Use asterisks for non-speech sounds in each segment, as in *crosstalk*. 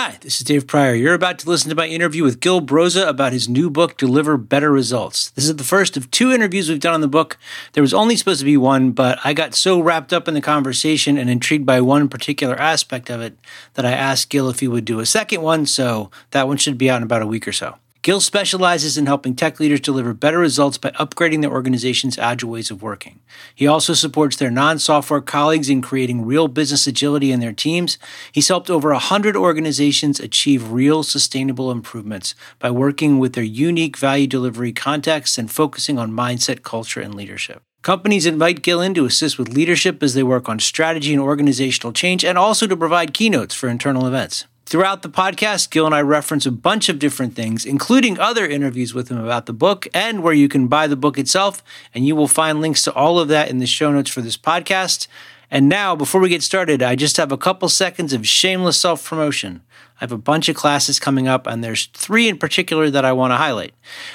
Hi, this is Dave Prior. You're about to listen to my interview with Gil Broza about his new book, Deliver Better Results. This is the first of two interviews we've done on the book. There was only supposed to be one, but I got so wrapped up in the conversation and intrigued by one particular aspect of it that I asked Gil if he would do a second one, so that one should be out in about a week or so. Gil specializes in helping tech leaders deliver better results by upgrading their organization's agile ways of working. He also supports their non software colleagues in creating real business agility in their teams. He's helped over 100 organizations achieve real sustainable improvements by working with their unique value delivery contexts and focusing on mindset, culture, and leadership. Companies invite Gil in to assist with leadership as they work on strategy and organizational change and also to provide keynotes for internal events. Throughout the podcast, Gil and I reference a bunch of different things, including other interviews with him about the book and where you can buy the book itself. And you will find links to all of that in the show notes for this podcast. And now, before we get started, I just have a couple seconds of shameless self promotion. I have a bunch of classes coming up, and there's three in particular that I want to highlight.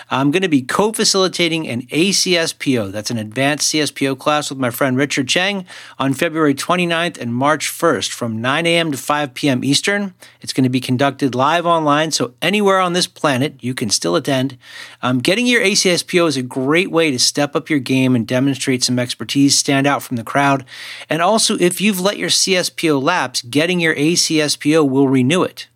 I'm going to be co facilitating an ACSPO, that's an advanced CSPO class with my friend Richard Cheng, on February 29th and March 1st from 9 a.m. to 5 p.m. Eastern. It's going to be conducted live online, so anywhere on this planet you can still attend. Um, getting your ACSPO is a great way to step up your game and demonstrate some expertise, stand out from the crowd. And also, if you've let your CSPO lapse, getting your ACSPO will renew it.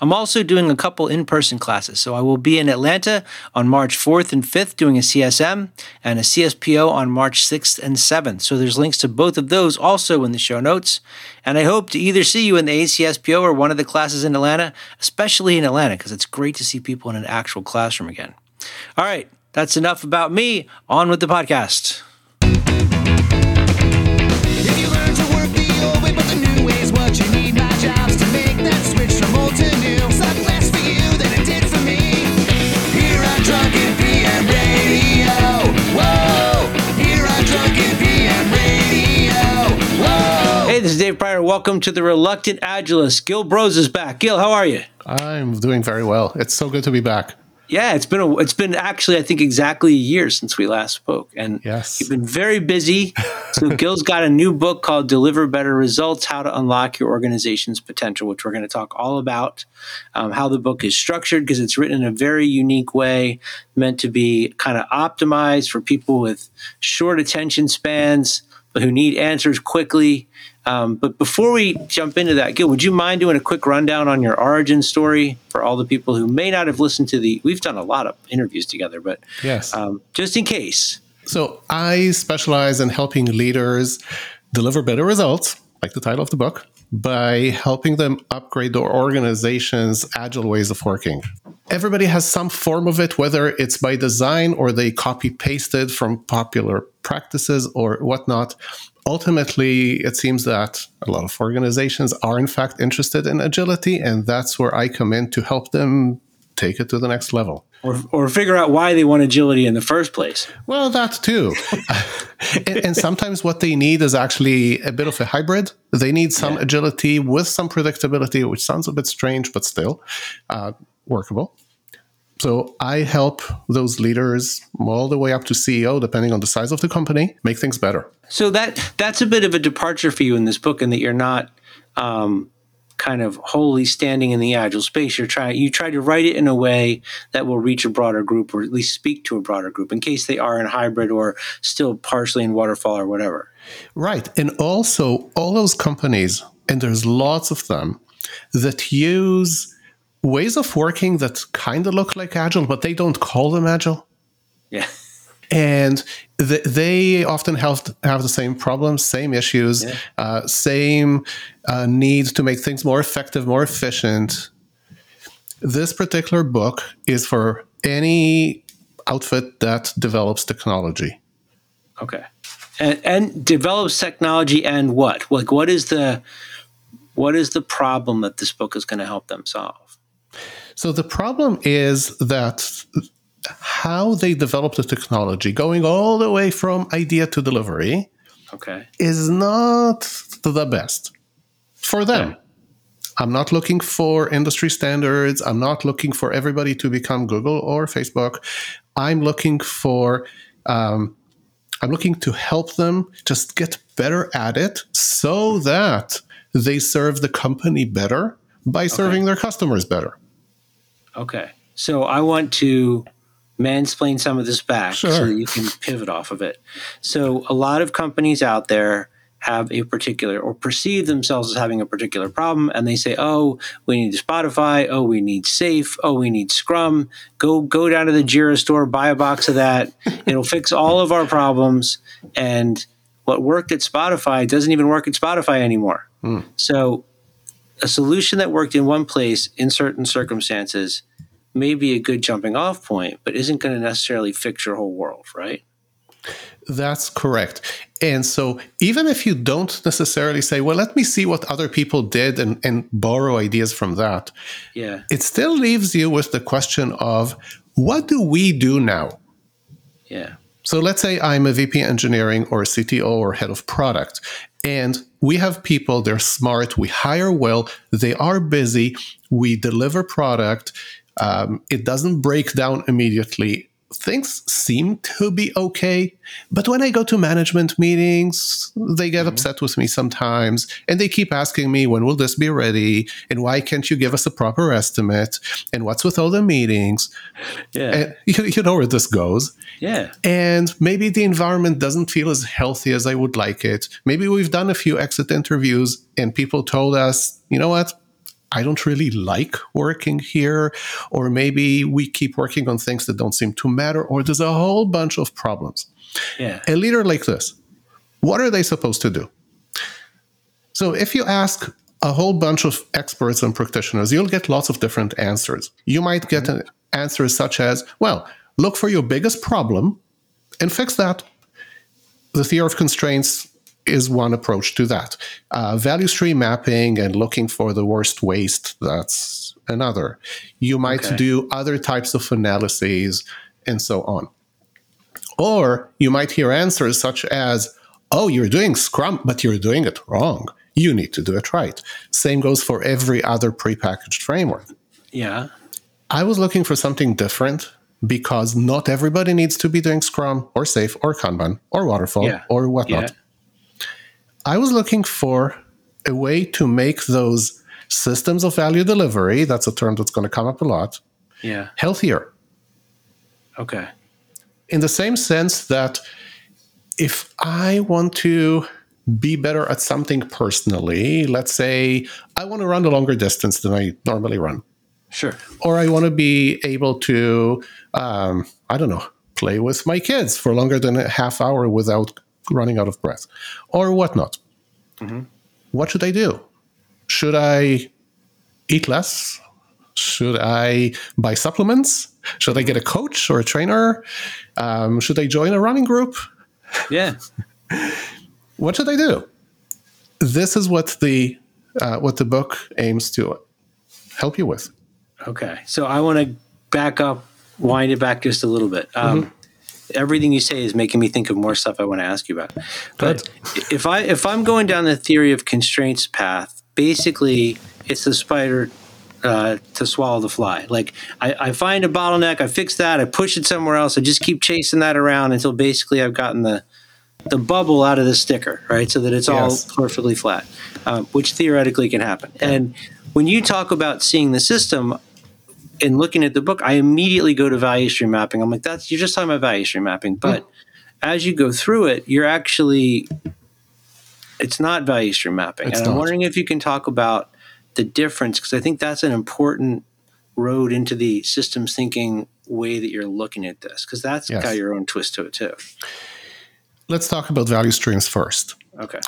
I'm also doing a couple in person classes. So I will be in Atlanta on March 4th and 5th doing a CSM and a CSPO on March 6th and 7th. So there's links to both of those also in the show notes. And I hope to either see you in the ACSPO or one of the classes in Atlanta, especially in Atlanta, because it's great to see people in an actual classroom again. All right, that's enough about me. On with the podcast. If you learn to work the old way, but the new way is what you need. My job's to make that switch from old to new. Dave Prior. Welcome to the Reluctant Agilist. Gil Broza is back. Gil, how are you? I'm doing very well. It's so good to be back. Yeah, it's been a, it's been actually I think exactly a year since we last spoke, and Yes. you've been very busy. So *laughs* Gil's got a new book called "Deliver Better Results: How to Unlock Your Organization's Potential," which we're going to talk all about. Um, how the book is structured because it's written in a very unique way, meant to be kind of optimized for people with short attention spans, but who need answers quickly. Um, but before we jump into that, Gil, would you mind doing a quick rundown on your origin story for all the people who may not have listened to the? We've done a lot of interviews together, but Yes. um, just in case. So I specialize in helping leaders deliver better results, like the title of the book, by helping them upgrade their organization's agile ways of working. Everybody has some form of it, whether it's by design or they copy pasted from popular practices or whatnot. Ultimately, it seems that a lot of organizations are in fact interested in agility, and that's where I come in to help them take it to the next level. Or, or figure out why they want agility in the first place. Well, that too. *laughs* and, and sometimes what they need is actually a bit of a hybrid. They need some agility with some predictability, which sounds a bit strange, but still uh, workable. So I help those leaders all the way up to CEO, depending on the size of the company, make things better. So that that's a bit of a departure for you in this book, in that you're not um, kind of wholly standing in the agile space. You're trying you try to write it in a way that will reach a broader group, or at least speak to a broader group, in case they are in hybrid or still partially in waterfall or whatever. Right. And also, all those companies, and there's lots of them, that use ways of working that kind of look like agile, but they don't call them agile. Yeah. and th- they often have have the same problems, same issues, uh, same uh, need to make things more effective, more efficient. This particular book is for any outfit that develops technology. Okay. And, and develops technology and what? Like what is the what is the problem that this book is going to help them solve? So the problem is that how they develop the technology, going all the way from idea to delivery, Okay. is not the best for them. Yeah. I'm not looking for industry standards. I'm not looking for everybody to become Google or Facebook. I'm looking for, um, I'm looking to help them just get better at it so that they serve the company better by serving their customers better. Okay. So I want to mansplain some of this back so that you can pivot off of it. So a lot of companies out there have a particular or perceive themselves as having a particular problem and they say, "Oh, we need Spotify, oh, we need SAFe, oh, we need Scrum. Go go down to the Jira store, buy a box of that. It'll fix all of our problems." And what worked at Spotify doesn't even work at Spotify anymore. Hmm. So a solution that worked in one place in certain circumstances may be a good jumping off point, but isn't going to necessarily fix your whole world, right? That's correct. And so, even if you don't necessarily say, well, let me see what other people did and, and borrow ideas from that, Yeah. it still leaves you with the question of what do we do now? Yeah. So let's say I'm a VP engineering or a CTO or head of product, and we have people, they're smart, we hire well, they are busy, we deliver product, um, it doesn't break down immediately. Things seem to be okay, but when I go to management meetings, they get mm-hmm. upset with me sometimes and they keep asking me, when will this be ready? And why can't you give us a proper estimate? And what's with all the meetings? Yeah. And *laughs* you, you know where this goes yeah. and maybe the environment doesn't feel as healthy as I would like it. Maybe we've done a few exit interviews and people told us, you know what? I don't really like working here. Or maybe we keep working on things that don't seem to matter, or there's a whole bunch of problems. Yeah. A leader like this, what are they supposed to do? So if you ask a whole bunch of experts and practitioners, you'll get lots of different answers. You might get an answers such as, well, look for your biggest problem and fix that. The theory of constraints is one approach to that. Uh, value stream mapping and looking for the worst waste, that's another. You might Okay. do other types of analyses and so on. Or you might hear answers such as, oh, you're doing Scrum, but you're doing it wrong. You need to do it right. Same goes for every other prepackaged framework. Yeah. I was looking for something different because not everybody needs to be doing Scrum or SAFe or Kanban or Waterfall Yeah. or whatnot. Yeah. I was looking for a way to make those systems of value delivery, that's a term that's going to come up a lot, Yeah. healthier. Okay. in the same sense that if I want to be better at something personally, let's say I want to run a longer distance than I normally run, Sure. or I want to be able to, um, I don't know, play with my kids for longer than a half hour without running out of breath, or whatnot. What should I do? Should I eat less? Should I buy supplements? Should I get a coach or a trainer? Um, should I join a running group? Yeah. *laughs* What should I do? This is what the uh, what the book aims to help you with. Okay. So I want to back up, wind it back just a little bit. Um, Everything you say is making me think of more stuff I want to ask you about. But if I if I'm going down the theory of constraints path, basically it's the spider uh, to swallow the fly. Like I, I find a bottleneck, I fix that, I push it somewhere else, I just keep chasing that around until basically I've gotten the the bubble out of the sticker, right? So that it's Yes. all perfectly flat, um, which theoretically can happen. And when you talk about seeing the system and looking at the book, I immediately go to value stream mapping. I'm like, that's you're just talking about value stream mapping, hmm. but as you go through it, you're actually it's not value stream mapping. It's and I'm not. wondering if you can talk about the difference because I think that's an important road into the systems thinking way that you're looking at this because that's Yes. got your own twist to it too. Let's talk about value streams first. Okay.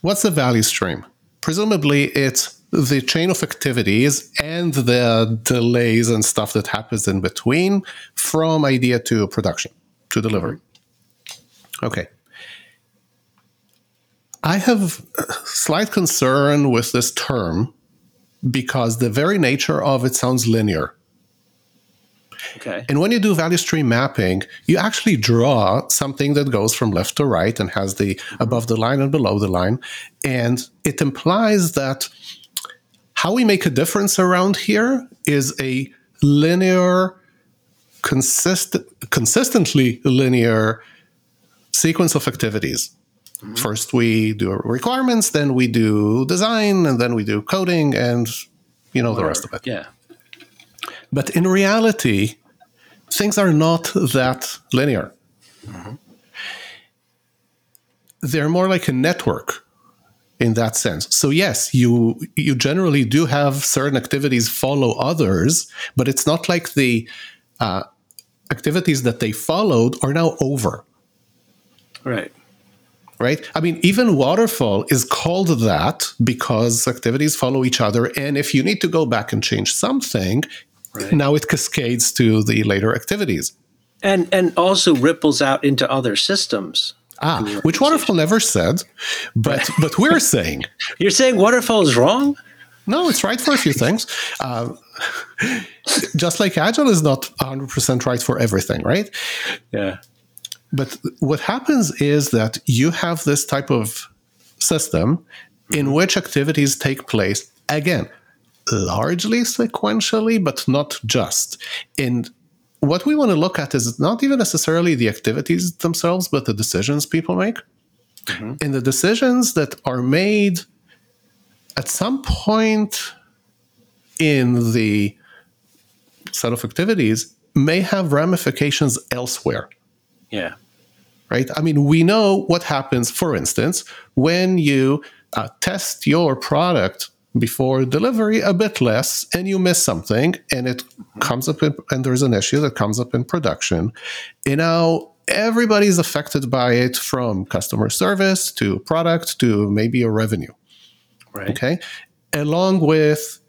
What's a value stream? Presumably, it's the chain of activities and the delays and stuff that happens in between from idea to production to delivery. Mm-hmm. Okay. I have slight concern with this term because the very nature of it sounds linear. Okay. And when you do value stream mapping, you actually draw something that goes from left to right and has the mm-hmm. above the line and below the line. And it implies that how we make a difference around here is a linear, consistent, consistently linear sequence of activities. Mm-hmm. First, we do requirements, then we do design, and then we do coding, and you know the rest of it. Yeah. But in reality, things are not that linear. Mm-hmm. They're more like a network in that sense. So yes, you you generally do have certain activities follow others, but it's not like the uh, activities that they followed are now over. Right. Right? I mean, even waterfall is called that because activities follow each other. And if you need to go back and change something, Right. now it cascades to the later activities. And and also ripples out into other systems. Ah, which Waterfall never said, but *laughs* but we're saying You're saying waterfall is wrong? no, it's right for a few things. Uh, just like Agile is not 100% right for everything, right? Yeah. But what happens is that you have this type of system in which activities take place again, largely sequentially, but not just. And what we want to look at is not even necessarily the activities themselves, but the decisions people make. And the decisions that are made at some point in the set of activities may have ramifications elsewhere Yeah. right? I mean, we know what happens, for instance, when you uh, test your product before delivery a bit less and you miss something and it comes up in, and there's an issue that comes up in production. And now everybody's affected by it from customer service to product to maybe a revenue. Right. Okay. Along with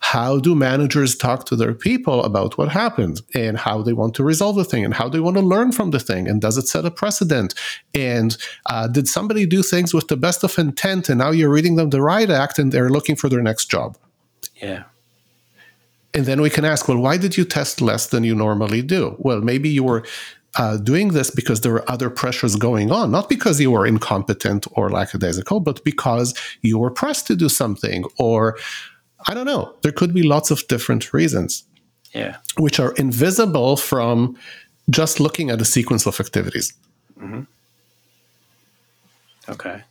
how do managers talk to their people about what happened and how they want to resolve the thing and how they want to learn from the thing? And does it set a precedent? And uh, did somebody do things with the best of intent and now you're reading them the right act and they're looking for their next job? Yeah. and then we can ask well why did you test less than you normally do? Well maybe you were uh, doing this because there were other pressures going on, not because you were incompetent or lackadaisical, but because you were pressed to do something, or I don't know. There could be lots of different reasons, Yeah. which are invisible from just looking at a sequence of activities. Mm-hmm. Okay.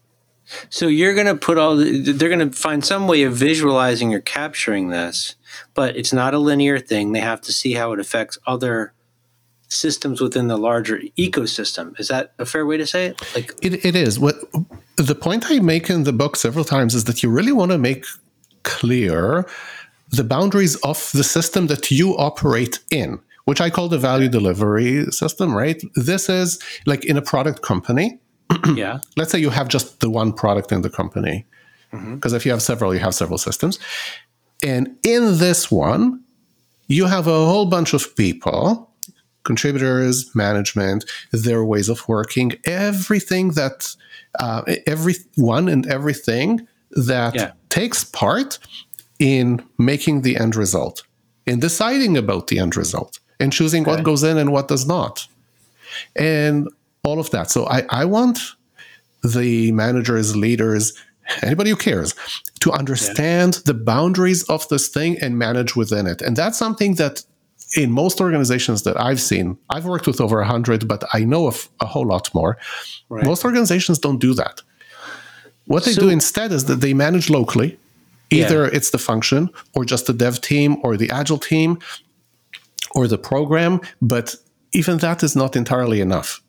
So you're going to put all the, they're going to find some way of visualizing or capturing this, but it's not a linear thing. They have to see how it affects other systems within the larger ecosystem. Is that a fair way to say it? Like, It, it is. What the point I make in the book several times is that you really want to make clear the boundaries of the system that you operate in, which I call the value delivery system, right? This is like in a product company. *clears throat* yeah. Let's say you have just the one product in the company. Because if you have several, you have several systems. And in this one, you have a whole bunch of people, contributors, management, their ways of working, everything that, uh, everyone and everything that Yeah. takes part in making the end result, in deciding about the end result, and choosing what goes in and what does not, and all of that. So I, I want the managers, leaders, anybody who cares to understand the boundaries of this thing and manage within it. And that's something that in most organizations that I've seen, I've worked with over 100, but I know of a whole lot more. Right. Most organizations don't do that. What they So- do instead is that they manage locally. Either it's the function or just the dev team or the agile team or the program, but even that is not entirely enough.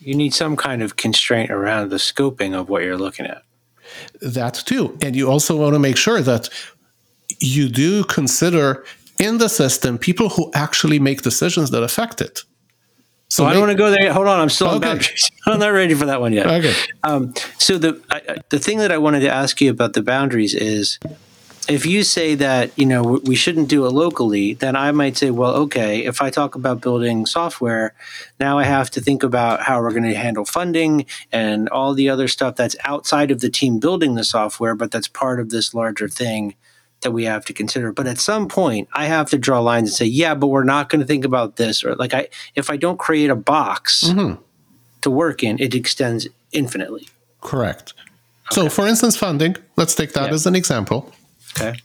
You need some kind of constraint around the scoping of what you're looking at. that too. And you also want to make sure that you do consider in the system people who actually make decisions that affect it. So I don't want to go there. Hold on, I'm still on Okay. boundaries. *laughs* I'm not ready for that one yet. Okay. Um, so the I, the thing that I wanted to ask you about the boundaries is, if you say that you know we shouldn't do it locally, then I might say, well, okay. If I talk about building software, now I have to think about how we're going to handle funding and all the other stuff that's outside of the team building the software, but that's part of this larger thing that we have to consider. But at some point, I have to draw lines and say, yeah, but we're not going to think about this, or like I if I don't create a box mm-hmm. to work in, it extends infinitely. Correct. So, for instance, funding, let's take that Yeah. as an example. Okay.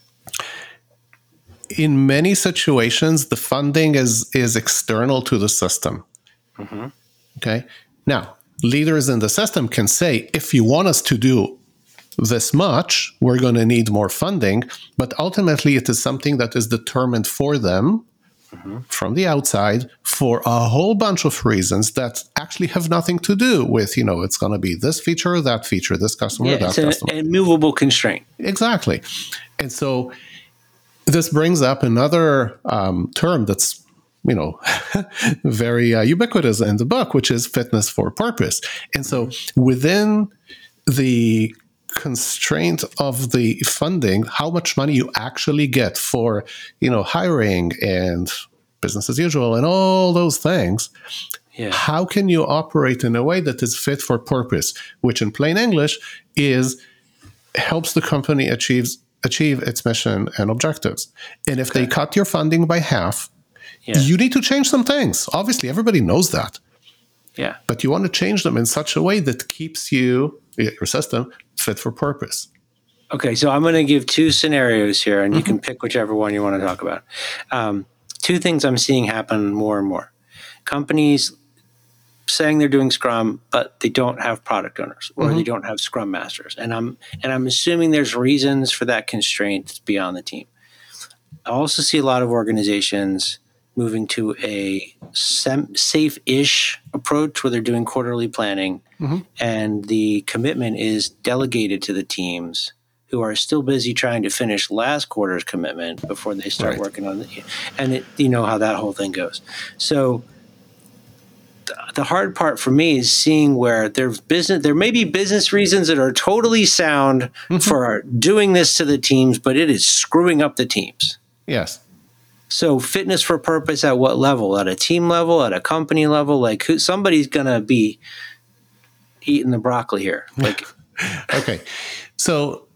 In many situations, the funding is, is external to the system. Mm-hmm. Okay. Now, leaders in the system can say, if you want us to do this much, we're going to need more funding. But ultimately, it is something that is determined for them from the outside for a whole bunch of reasons that actually have nothing to do with, you know, it's going to be this feature or that feature, this customer Yeah, that it's an customer. immovable constraint. Exactly. And so this brings up another um, term that's, you know, *laughs* very uh, ubiquitous in the book, which is fitness for purpose. And so within the constraint of the funding, how much money you actually get for, you know, hiring and business as usual and all those things, Yeah. how can you operate in a way that is fit for purpose which in plain english is helps the company achieves achieve its mission and objectives and if they cut your funding by half Yeah. you need to change some things obviously everybody knows that Yeah. but you want to change them in such a way that keeps you your system fit for purpose Okay, so I'm going to give two scenarios here, and you Mm-hmm. can pick whichever one you want to talk about. Um, two things I'm seeing happen more and more: companies saying they're doing Scrum, but they don't have product owners or Mm-hmm. they don't have Scrum masters, and I'm and I'm assuming there's reasons for that constraint beyond the team. I also see a lot of organizations moving to a sem- safe-ish approach where they're doing quarterly planning, mm-hmm. and the commitment is delegated to the teams who are still busy trying to finish last quarter's commitment before they start Right. working on the and it, you know how that whole thing goes. So th- the hard part for me is seeing where there's business there may be business reasons that are totally sound mm-hmm. for doing this to the teams but it is screwing up the teams. Yes so fitness for purpose at what level? At a team level? At a company level? Like who somebody's gonna be eating the broccoli here. *laughs* Like okay. So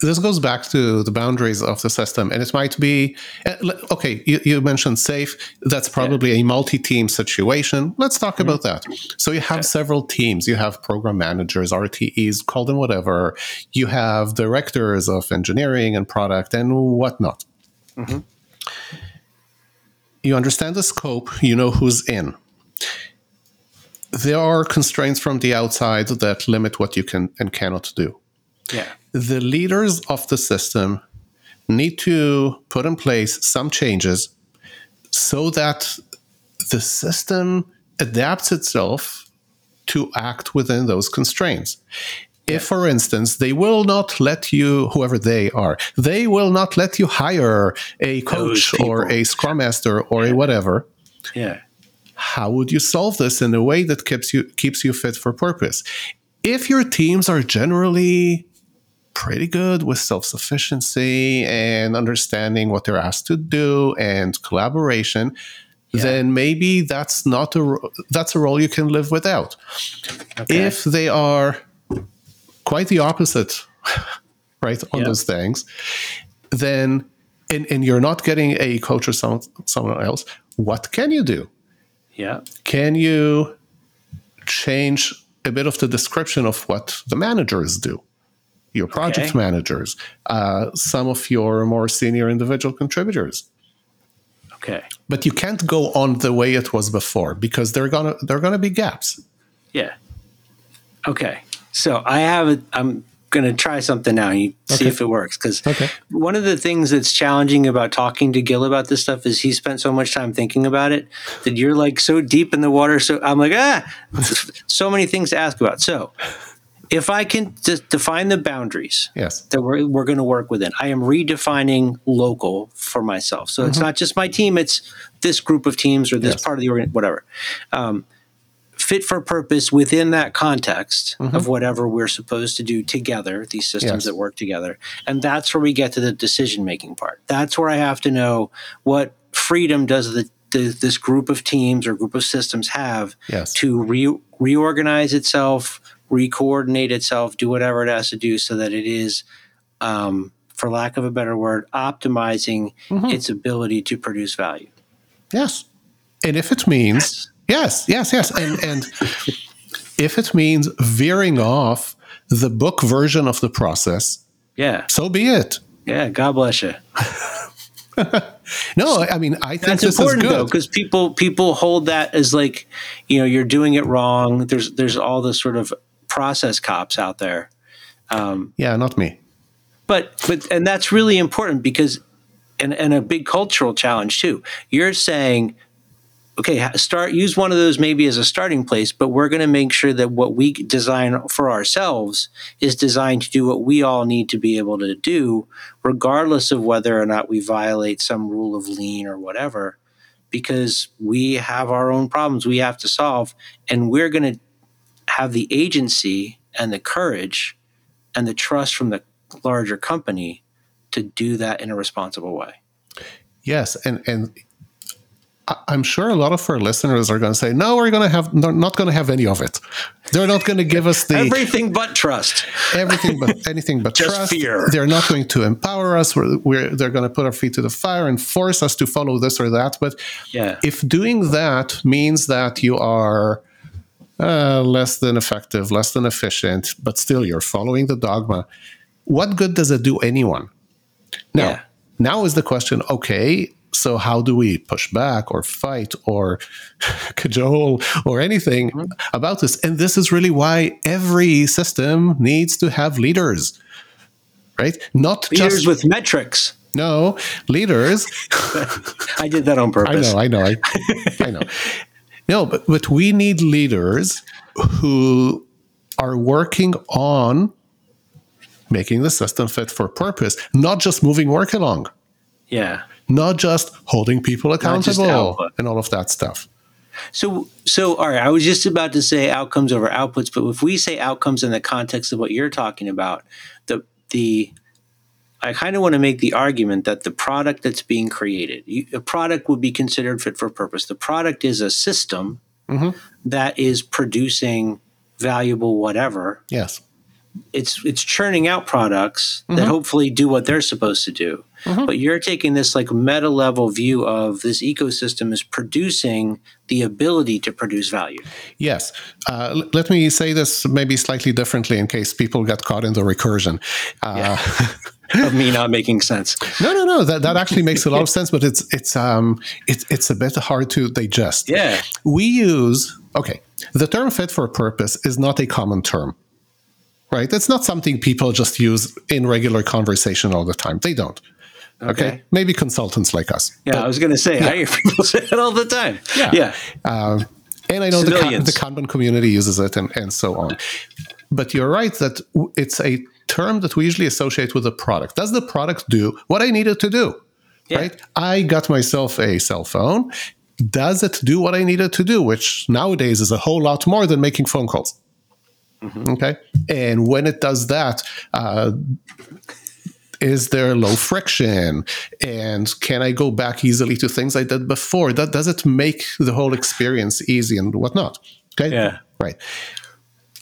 this goes back to the boundaries of the system and it might be uh, okay you, you mentioned SAFe. That's probably a multi-team situation. Let's talk about that. So you have several teams. You have program managers rtes call them whatever. You have directors of engineering and product and whatnot you understand the scope you know who's in. There are constraints from the outside that limit what you can and cannot do. Yeah. The leaders of the system need to put in place some changes so that the system adapts itself to act within those constraints. If, for instance, they will not let you, whoever they are, they will not let you hire a coach or a scrum master or a whatever, yeah. how would you solve this in a way that keeps you keeps you fit for purpose? If your teams are generally pretty good with self-sufficiency and understanding what they're asked to do and collaboration, then maybe that's not a that's a role you can live without. If they are quite the opposite, *laughs* right, on Yeah. those things, then and, and you're not getting a coach or some, someone else, what can you do? yeah can you change a bit of the description of what the managers do your project Okay. managers uh, some of your more senior individual contributors okay but you can't go on the way it was before because there are gonna there are gonna be gaps Yeah. Okay. So I have a, I'm going to try something now and you see if it works. Because Okay. one of the things that's challenging about talking to Gil about this stuff is he spent so much time thinking about it that you're like so deep in the water. So I'm like, ah, *laughs* so many things to ask about. So if I can just define the boundaries yes that we're, we're going to work within. I am redefining local for myself. So it's not just my team, it's this group of teams or this Yes. part of the organ, whatever. Um, fit for purpose within that context of whatever we're supposed to do together, these systems Yes. that work together. And that's where we get to the decision making part. That's where I have to know what freedom does the, the this group of teams or group of systems have Yes. to re- reorganize itself, re-coordinate itself, do whatever it has to do so that it is, um, for lack of a better word, optimizing its ability to produce value. yes and if it means yes yes yes and and if it means veering off the book version of the process Yeah, so be it yeah. God bless you. *laughs* no, I mean, I think That's this important is though, good. because people people hold that as like, you know, you're doing it wrong. There's there's all the sort of process cops out there. Um, yeah, not me. but but and that's really important because and and a big cultural challenge too you're saying okay start use one of those maybe as a starting place but we're going to make sure that what we design for ourselves is designed to do what we all need to be able to do regardless of whether or not we violate some rule of lean or whatever because we have our own problems we have to solve and we're going to have the agency and the courage and the trust from the larger company to do that in a responsible way. Yes, and and I'm sure a lot of our listeners are going to say, "No, we're going to have not going to have any of it. They're not going to give us the Everything but trust. everything but *laughs* anything but Just trust. fear. They're not going to empower us. We're, we're they're going to put our feet to the fire and force us to follow this or that. But Yeah. if doing that means that you are uh, less than effective, less than efficient, but still you're following the dogma, what good does it do anyone? Now, Yeah. now is the question. Okay, so how do we push back or fight or *laughs* cajole or anything Mm-hmm. about this? And this is really why every system needs to have leaders, right? Not Leaders just with metrics. no leaders. *laughs* *laughs* I did that on purpose I know, I know, I, I know. No, but but we need leaders who are working on making the system fit for purpose, not just moving work along, Yeah. Not just holding people accountable and all of that stuff. So so all right, I was just about to say outcomes over outputs, but if we say outcomes in the context of what you're talking about, the the I kind of want to make the argument that the product that's being created, you, a product would be considered fit for purpose. The product is a system mm-hmm. that is producing valuable whatever. Yes. It's it's churning out products that mm-hmm. hopefully do what they're supposed to do. But you're taking this like meta level view of this ecosystem is producing the ability to produce value. Yes. Uh, let me say this maybe slightly differently in case people get caught in the recursion. Uh, *laughs* of me not making sense. No, no, no. That, that actually makes a lot of sense, but it's it's um it's it's a bit hard to digest. Yeah. We use okay. The term "fit for purpose" is not a common term, right? It's not something people just use in regular conversation all the time. They don't. Okay, Okay. maybe consultants like us. Yeah, I was going to say, I hear people *laughs* say it all the time. Yeah. Yeah. Um, and I know the, Civilians. the Kanban community uses it and, and so on. But you're right that it's a term that we usually associate with a product. Does the product do what I need it to do? Yeah. Right? I got myself a cell phone. Does it do what I need it to do? Which nowadays is a whole lot more than making phone calls. Okay. And when it does that, uh, is there low friction? And can i go back easily to things i did before? That does it make the whole experience easy and whatnot? Okay? Yeah. right.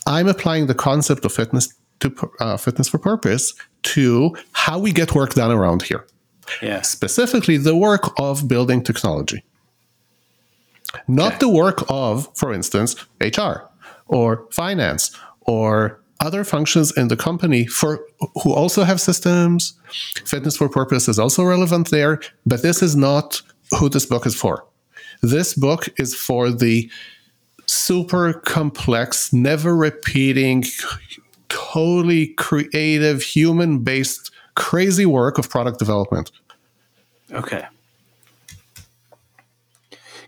I'm applying the concept of fitness to uh, fitness for purpose to how we get work done around here. Yeah. specifically the work of building technology. Not Okay. the work of for instance hr or finance or other functions in the company for who also have systems. Fitness for purpose is also relevant there but this is not who this book is for. This book is for the super complex never repeating totally creative human based crazy work of product development. Okay.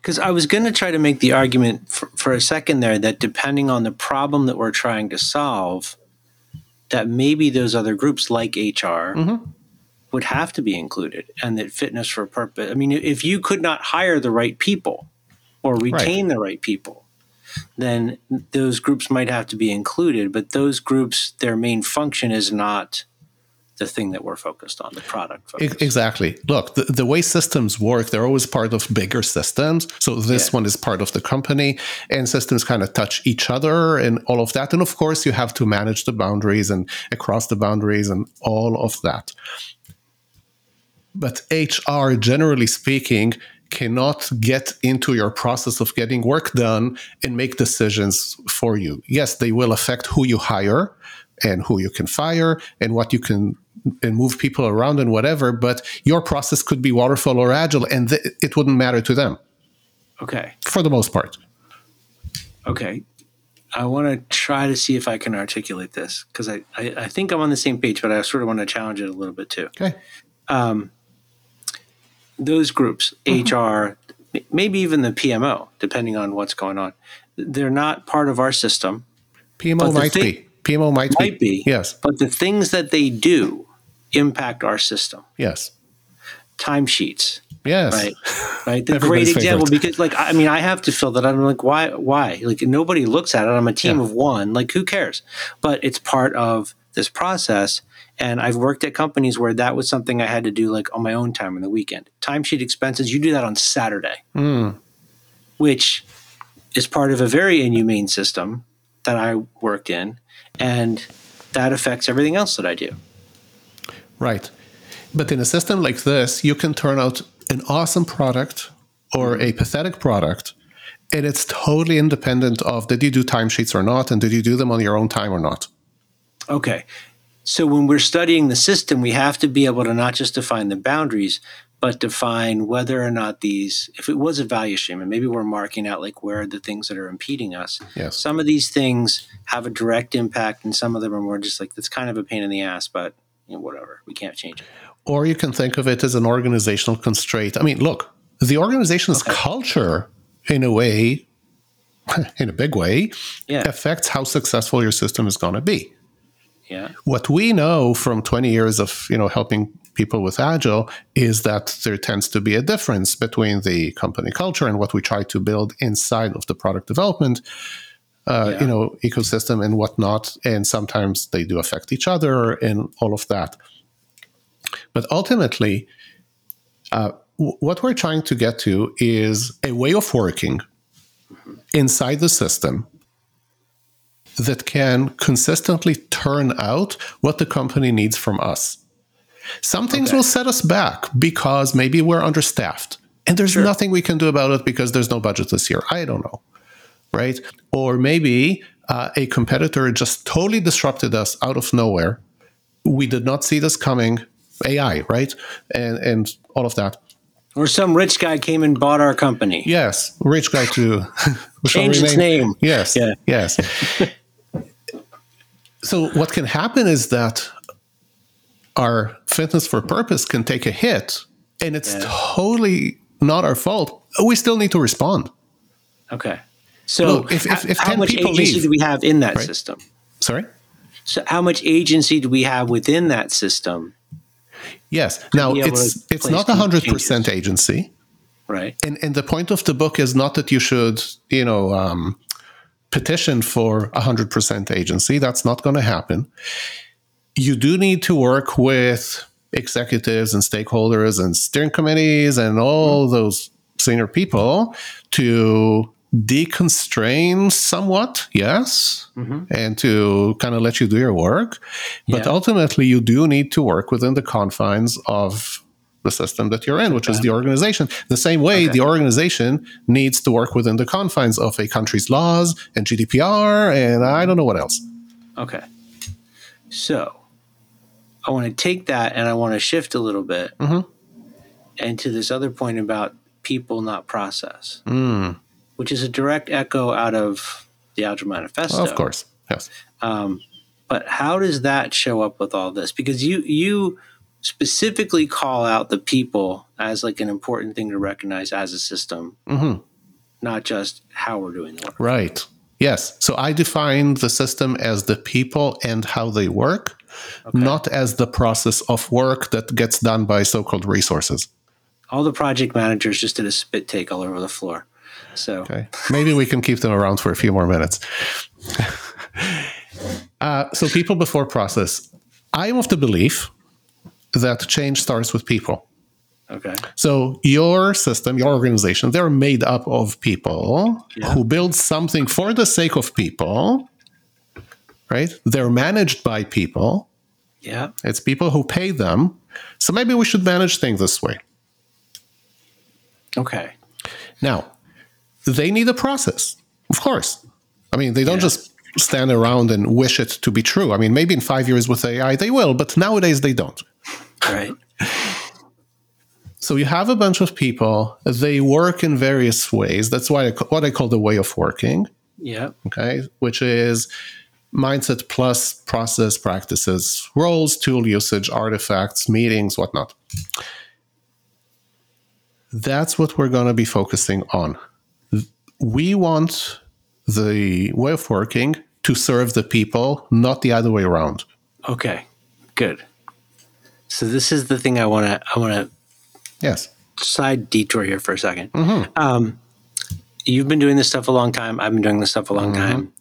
Because I was going to try to make the argument for, for a second there that depending on the problem that we're trying to solve, that maybe those other groups like HR mm-hmm. would have to be included and that fitness for purpose. I mean, if you could not hire the right people or retain the right people, then those groups might have to be included. But those groups, their main function is not the thing that we're focused on, the product focus. Exactly. Look, the, the way systems work, they're always part of bigger systems. So this Yeah. one is part of the company, and systems kind of touch each other and all of that. And of course, you have to manage the boundaries and across the boundaries and all of that. But HR, generally speaking, cannot get into your process of getting work done and make decisions for you. Yes, they will affect who you hire, and who you can fire and what you can and move people around and whatever. But your process could be waterfall or agile, and th- it wouldn't matter to them Okay. for the most part. Okay. I want to try to see if I can articulate this because I, I, I think I'm on the same page, but I sort of want to challenge it a little bit too. Okay. Um, those groups, mm-hmm. HR, maybe even the PMO, depending on what's going on, they're not part of our system. PMO might thing- be. PMO might, Might be. Yes. But the things that they do impact our system. Yes. Timesheets, Yes. right? Right. The *laughs* great example favorite. because, like, I mean, I have to fill that out. I'm like, why? Why? Like, nobody looks at it. I'm a team Yeah. of one. Like, who cares? But it's part of this process. And I've worked at companies where that was something I had to do, like, on my own time on the weekend. Timesheet expenses, you do that on Saturday, Mm. which is part of a very inhumane system that I worked in, and that affects everything else that I do. Right. But in a system like this, you can turn out an awesome product or a pathetic product, and it's totally independent of did you do timesheets or not, and did you do them on your own time or not. Okay. So when we're studying the system, we have to be able to not just define the boundaries, but define whether or not these, if it was a value stream, and maybe we're marking out like where are the things that are impeding us. Yes. Some of these things have a direct impact, and some of them are more just like, that's kind of a pain in the ass, but you know, whatever. We can't change it. Or you can think of it as an organizational constraint. I mean, look, the organization's culture, in a way, *laughs* in a big way, Yeah. affects how successful your system is going to be. Yeah. what we know from 20 years of you know helping people with agile is that there tends to be a difference between the company culture and what we try to build inside of the product development uh, Yeah. you know ecosystem and whatnot and sometimes they do affect each other and all of that but ultimately uh, w- what we're trying to get to is a way of working inside the system that can consistently turn out what the company needs from us. Some things Okay. will set us back because maybe we're understaffed and there's Sure. nothing we can do about it because there's no budget this year. I don't know. Right. Or maybe uh, a competitor just totally disrupted us out of nowhere. We did not see this coming. AI, right? And, and all of that. Or some rich guy came and bought our company. Yes. Rich guy to *laughs* we shall Change its name. Yes. Yeah. Yes. *laughs* so what can happen is that our fitness for purpose can take a hit and it's Yeah. totally not our fault. We still need to respond. Okay. So Look, if- if- how- if how 10 much people agency leave- do we have in that Right. system? Sorry? So how much agency do we have within that system? Yes. Now it's it's not hundred percent agency. Right. And and the point of the book is not that you should, you know, um, petition for hundred percent agency. That's not going to happen. You do need to work with executives and stakeholders and steering committees and all those senior people to deconstrain somewhat, yes, and to kind of let you do your work. But Yeah. ultimately, you do need to work within the confines of the system that you're in, which is the organization. The same way Okay. the organization needs to work within the confines of a country's laws and GDPR and I don't know what else. Okay. So I want to take that and I want to shift a little bit Mhm. and to this other point about people, not process, Mm, which is a direct echo out of the Agile Manifesto. of course. Yes. Um, but how does that show up with all this? Because you you specifically call out the people as like an important thing to recognize as a system, hmm not just how we're doing the work. Right. Yes. So I define the system as the people and how they work, not as the process of work that gets done by so called resources. All the project managers just did a spit take all over the floor. So Okay. Maybe we can keep them around for a few more minutes. *laughs* uh, so, people before process. I am of the belief that change starts with people. okay, So, your system, your organization, they're made up of people Yeah. who build something for the sake of people, right? They're managed by people. yeah, It's people who pay them. So, maybe we should manage things this way. okay, Now, they need a process, of course. I mean, they don't Yeah. just stand around and wish it to be true. I mean, maybe in five years with AI they will, but nowadays they don't. Right. So you have a bunch of people. They work in various ways. That's why I, what I call the way of working. Yeah. Okay, which is mindset plus process practices, roles, tool usage, artifacts, meetings, whatnot. That's what we're going to be focusing on. We want the way of working to serve the people, not the other way around. Okay. Good. So this is the thing I want to I want to Yes. side detour here for a 2nd Um, you've been doing this stuff a long time. I've been doing this stuff a long time.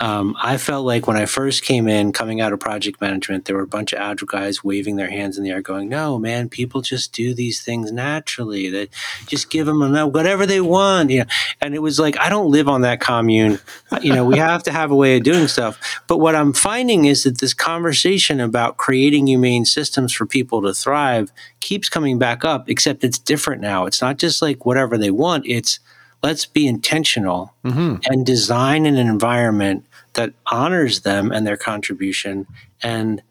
Um, I felt like when I first came in, coming out of project management, there were a bunch of agile guys waving their hands in the air, going, "No, man, people just do these things naturally. That just give them a, whatever they want." You know, and it was like I don't live on that commune. You know, we have to have a way of doing stuff. But what I'm finding is that this conversation about creating humane systems for people to thrive keeps coming back up. Except it's different now. It's not just like whatever they want. It's let's be intentional and design an environment that honors them and their contribution and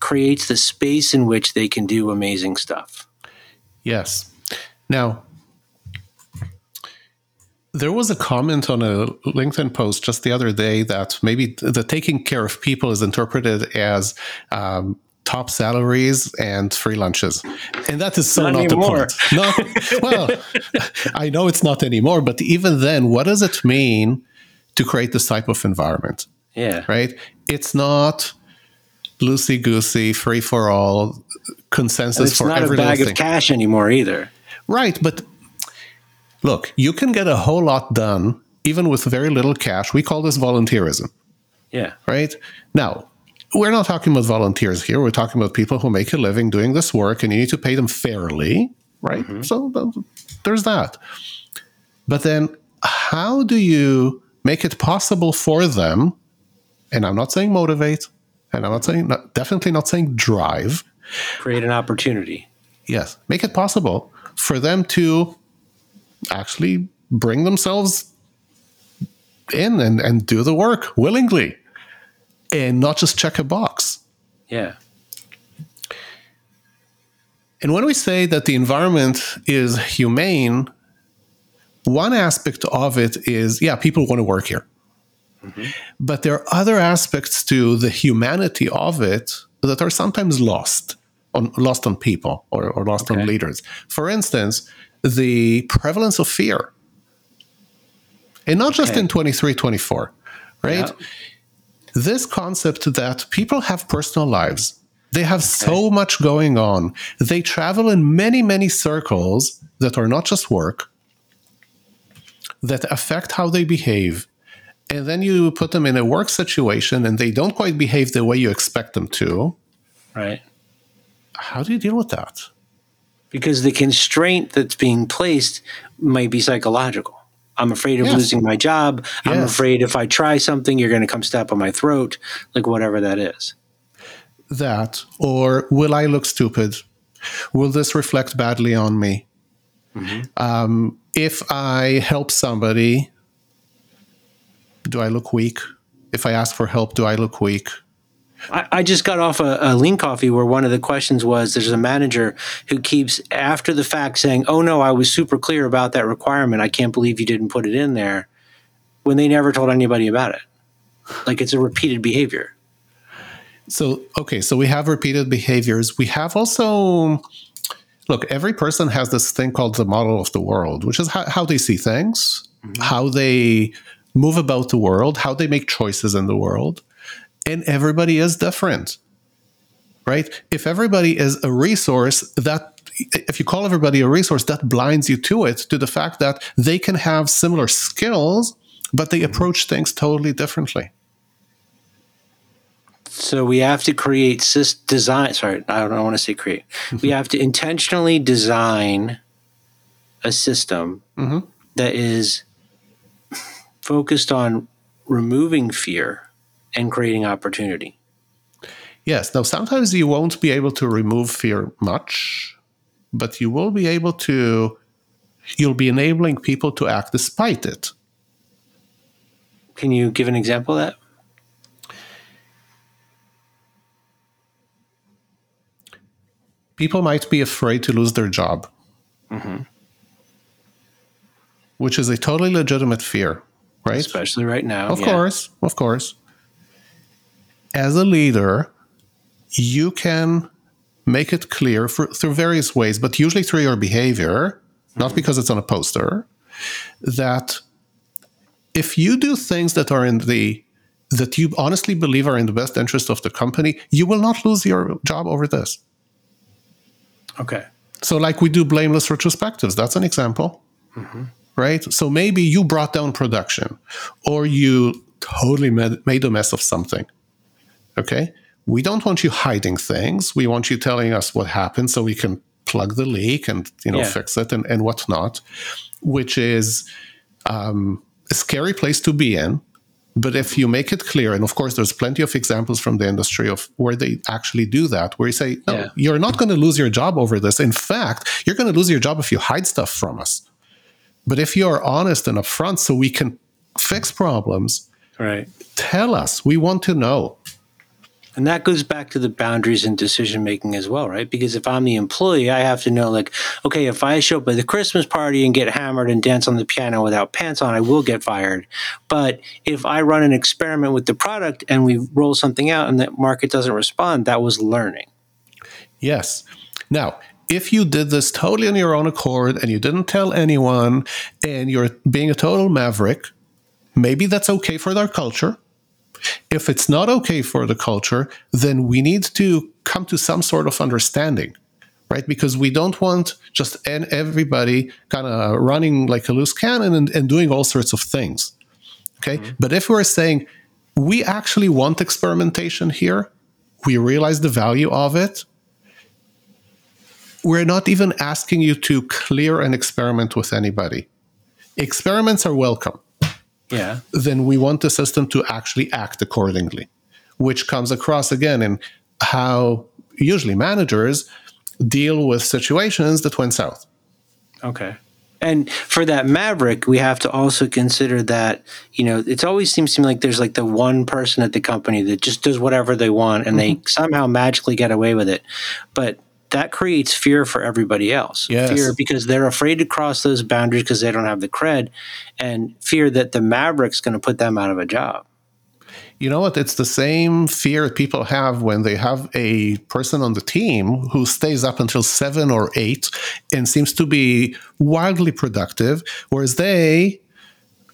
creates the space in which they can do amazing stuff. Yes. Now, there was a comment on a LinkedIn post just the other day that maybe the taking care of people is interpreted as um, top salaries and free lunches, and that is so Not not, the point. No, *laughs* well, I know it's not anymore, but even then, what does it mean to create this type of environment? Yeah. Right? It's not loosey goosey, free for all, consensus for everyone. It's for not a bag of cash anymore either. Right, but look, you can get a whole lot done even with very little cash. We call this volunteerism, Yeah. right? Now, we're not talking about volunteers here. We're talking about people who make a living doing this work and you need to pay them fairly, right? Mm-hmm. So th- there's that. But then how do you make it possible for them? And I'm not saying motivate, and I'm not mm-hmm. saying, not, definitely not saying drive, Create an opportunity. yes, make it possible for them to actually bring themselves in and, and do the work willingly and not just check a box. Yeah. And when we say that the environment is humane, one aspect of it is yeah, people want to work here. Mm-hmm. But there are other aspects to the humanity of it that are sometimes lost on lost on people or, or lost Okay. on leaders. For instance, the prevalence of fear. And not just in 23, 24, right? Yeah. This concept that people have personal lives. They have so much going on. They travel in many, many circles that are not just work, that affect how they behave. And then you put them in a work situation and they don't quite behave the way you expect them to. Right. How do you deal with that? Because the constraint that's being placed might be psychological. I'm afraid of Yes. losing my job. I'm afraid if I try something, you're going to come step on my throat, like whatever that is. That, or will I look stupid? Will this reflect badly on me? Um, if I help somebody, do I look weak? If I ask for help, do I look weak? I, I just got off a, a lean coffee where one of the questions was there's a manager who keeps after the fact saying, Oh no, I was super clear about that requirement. I can't believe you didn't put it in there when they never told anybody about it. Like it's a repeated behavior. So, okay, so we have repeated behaviors. We have also, look, every person has this thing called the model of the world, which is how, how they see things, mm-hmm. how they move about the world, how they make choices in the world. And everybody is different, right? If everybody is a resource, that if you call everybody a resource, that blinds you to it, to the fact that they can have similar skills, but they approach things totally differently. So we have to create sys- design. Sorry, I don't want to say create. *laughs* we have to intentionally design a system Mhm. that is focused on removing fear and creating opportunity. Yes. Now, sometimes you won't be able to remove fear much, but you will be able to, you'll be enabling people to act despite it. Can you give an example of that? People might be afraid to lose their job, mm-hmm. which is a totally legitimate fear, right? Especially right now. Of yeah. course, of course. As a leader, you can make it clear for, through various ways, but usually through your behavior, not mm-hmm. because it's on a poster, that if you do things that are in the that you honestly believe are in the best interest of the company, you will not lose your job over this. Okay. So, like we do blameless retrospectives, that's an example, mm-hmm. right? So maybe you brought down production or you totally made, made a mess of something. Okay. We don't want you hiding things. We want you telling us what happened so we can plug the leak and, you know, Yeah. fix it and, and whatnot, which is um, a scary place to be in. But if you make it clear, and of course, there's plenty of examples from the industry of where they actually do that, where you say, no, Yeah. you're not going to lose your job over this. In fact, you're going to lose your job if you hide stuff from us. But if you are honest and upfront so we can fix problems, Right. tell us. We want to know. And that goes back to the boundaries and decision making as well, right? Because if I'm the employee, I have to know, like, okay, if I show up at the Christmas party and get hammered and dance on the piano without pants on, I will get fired. But if I run an experiment with the product and we roll something out and the market doesn't respond, that was learning. Yes. Now, if you did this totally on your own accord and you didn't tell anyone and you're being a total maverick, maybe that's okay for their culture. If it's not okay for the culture, then we need to come to some sort of understanding, right? Because we don't want just everybody kind of running like a loose cannon and, and doing all sorts of things. Okay. Mm-hmm. But if we're saying we actually want experimentation here, we realize the value of it, we're not even asking you to clear an experiment with anybody. Experiments are welcome. Yeah. Then we want the system to actually act accordingly, which comes across again in how usually managers deal with situations that went south. Okay. And for that maverick, we have to also consider that, you know, it always seems to me like there's like the one person at the company that just does whatever they want and they mm-hmm. somehow magically get away with it. But that creates fear for everybody else. Yes. Fear because they're afraid to cross those boundaries because they don't have the cred, and fear that the maverick's going to put them out of a job. You know what? It's the same fear people have when they have a person on the team who stays up until seven or eight and seems to be wildly productive, whereas they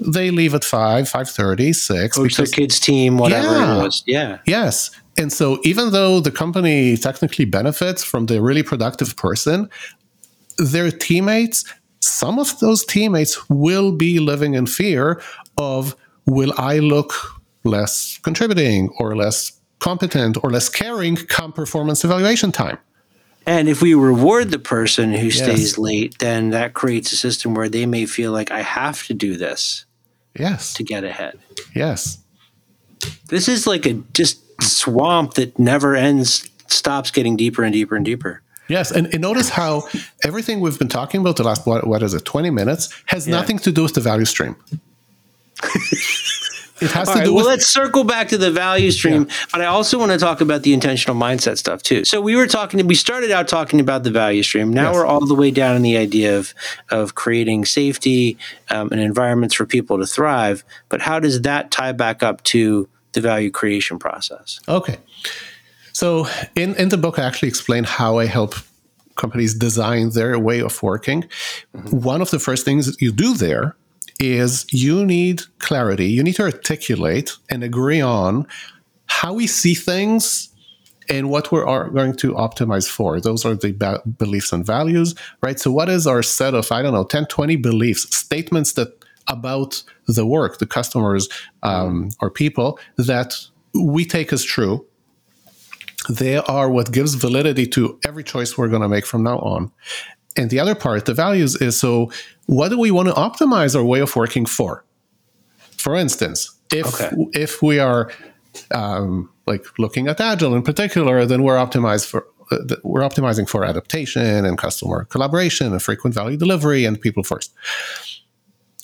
they leave at five, five thirty, six. Coach their because- kids' team, whatever Yeah. it was. Yeah. Yes. And so even though the company technically benefits from the really productive person, their teammates, some of those teammates will be living in fear of will I look less contributing or less competent or less caring come performance evaluation time. And if we reward the person who stays late, then that creates a system where they may feel like I have to do this Yes. to get ahead. Yes. This is like a just swamp that never ends, stops getting deeper and deeper and deeper. Yes, and, and notice how everything we've been talking about the last what, what is it, twenty minutes, has Yeah. nothing to do with the value stream. *laughs* it has All to right, do well, with let's circle back to the value stream, but I also want to talk about the intentional mindset stuff too. So we were talking, we started out talking about the value stream. Now Yes. we're all the way down in the idea of of creating safety um, and environments for people to thrive. But how does that tie back up to the value creation process? Okay. So in, in the book, I actually explain how I help companies design their way of working. Mm-hmm. One of the first things that you do there is you need clarity. You need to articulate and agree on how we see things and what we're are going to optimize for. Those are the ba- beliefs and values, right? So what is our set of, I don't know, 10, 20 beliefs, statements that about the work, the customers um, or people that we take as true. They are what gives validity to every choice we're going to make from now on. And the other part, the values, is so what do we want to optimize our way of working for? For instance, if Okay. if we are um, like looking at agile in particular, then we're optimized for uh, we're optimizing for adaptation and customer collaboration and frequent value delivery and people first.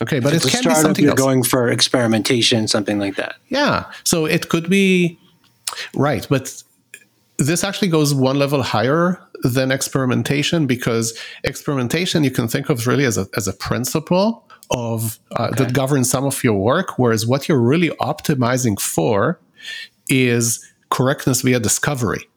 Okay, but it The can be startup, something you're else. going for experimentation, something like that. Yeah. So it could be right, but this actually goes one level higher than experimentation because experimentation you can think of really as a, as a principle of uh, that governs some of your work, whereas what you're really optimizing for is correctness via discovery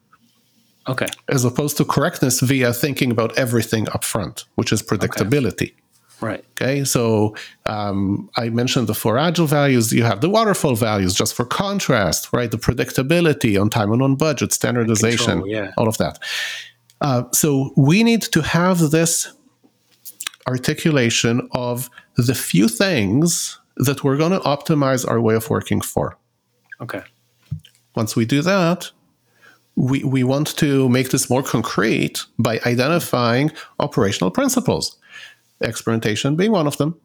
Okay. as opposed to correctness via thinking about everything up front, which is predictability. Right. Okay, so um, I mentioned the four agile values. You have the waterfall values just for contrast, right? The predictability on time and on budget, standardization, Control, yeah. all of that. Uh, so we need to have this articulation of the few things that we're going to optimize our way of working for. Okay. Once we do that, we, we want to make this more concrete by identifying operational principles, experimentation being one of them,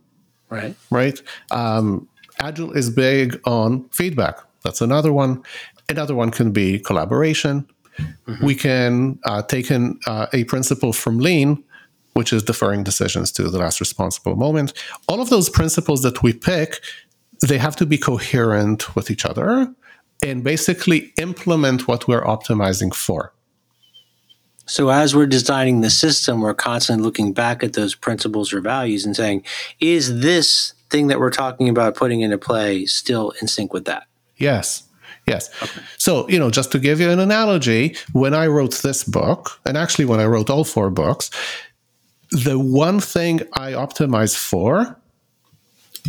Right. right? Um, Agile is big on feedback. That's another one. Another one can be collaboration. We can uh, take in uh, a principle from Lean, which is deferring decisions to the last responsible moment. All of those principles that we pick, they have to be coherent with each other and basically implement what we're optimizing for. So as we're designing the system, we're constantly looking back at those principles or values and saying, is this thing that we're talking about putting into play still in sync with that? Yes. Yes. So, you know, just to give you an analogy, when I wrote this book, and actually when I wrote all four books, the one thing I optimize for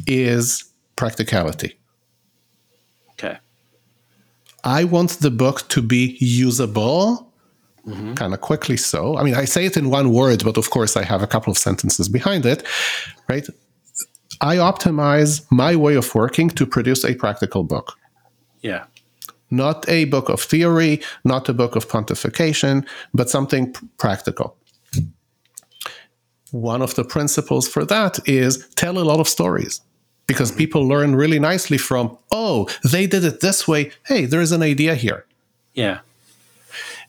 is practicality. Okay. I want the book to be usable Mm-hmm. kind of quickly so. I mean, I say it in one word, but of course I have a couple of sentences behind it, right? I optimize my way of working to produce a practical book. Yeah. not a book of theory, not a book of pontification, but something p- practical. One of the principles for that is tell a lot of stories because mm-hmm. people learn really nicely from, oh, they did it this way. Hey, there is an idea here. Yeah.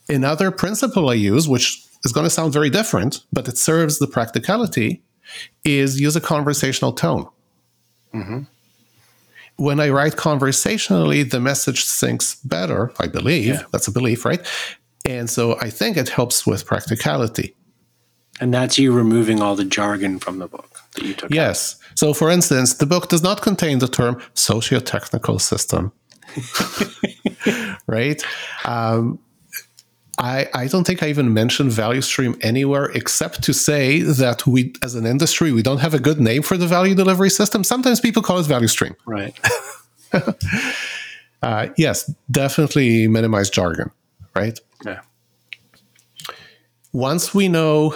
Another principle I use, which is going to sound very different, but it serves the practicality, is use a conversational tone. When I write conversationally, the message sinks better, I believe. Yeah. That's a belief, right? And so I think it helps with practicality. And that's you removing all the jargon from the book that you took. out. Yes. So, for instance, the book does not contain the term socio-technical system, *laughs* *laughs* right? Um, I, I don't think I even mentioned value stream anywhere except to say that we, as an industry, we don't have a good name for the value delivery system. Sometimes people call it value stream. Right. *laughs* Uh, yes, definitely minimize jargon, right? Yeah. once we know,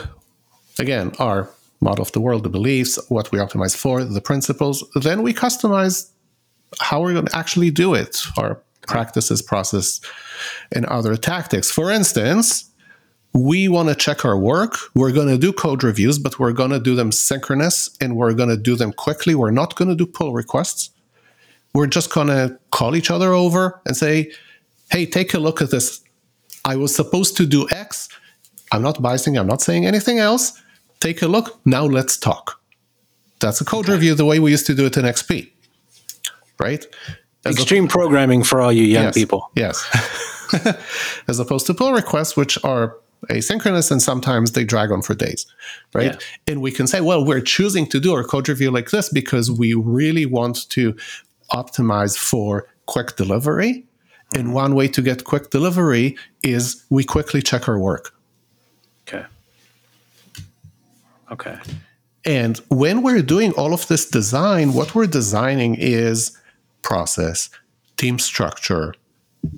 again, our model of the world, the beliefs, what we optimize for, the principles, then we customize how we're going to actually do it, our practices, process, and other tactics. For instance, we want to check our work. We're going to do code reviews, but we're going to do them synchronous and we're going to do them quickly. We're not going to do pull requests. We're just going to call each other over and say, hey, take a look at this. I was supposed to do X. I'm not biasing. I'm not saying anything else. Take a look. Now let's talk. That's a code review the way we used to do it in XP, right? As a- Extreme programming for all you young yes, people. Yes. *laughs* As opposed to pull requests, which are asynchronous and sometimes they drag on for days, right? Yeah. And we can say, well, we're choosing to do our code review like this because we really want to optimize for quick delivery. And mm-hmm. one way to get quick delivery is we quickly check our work. Okay. Okay. And when we're doing all of this design, what we're designing is process, team structure,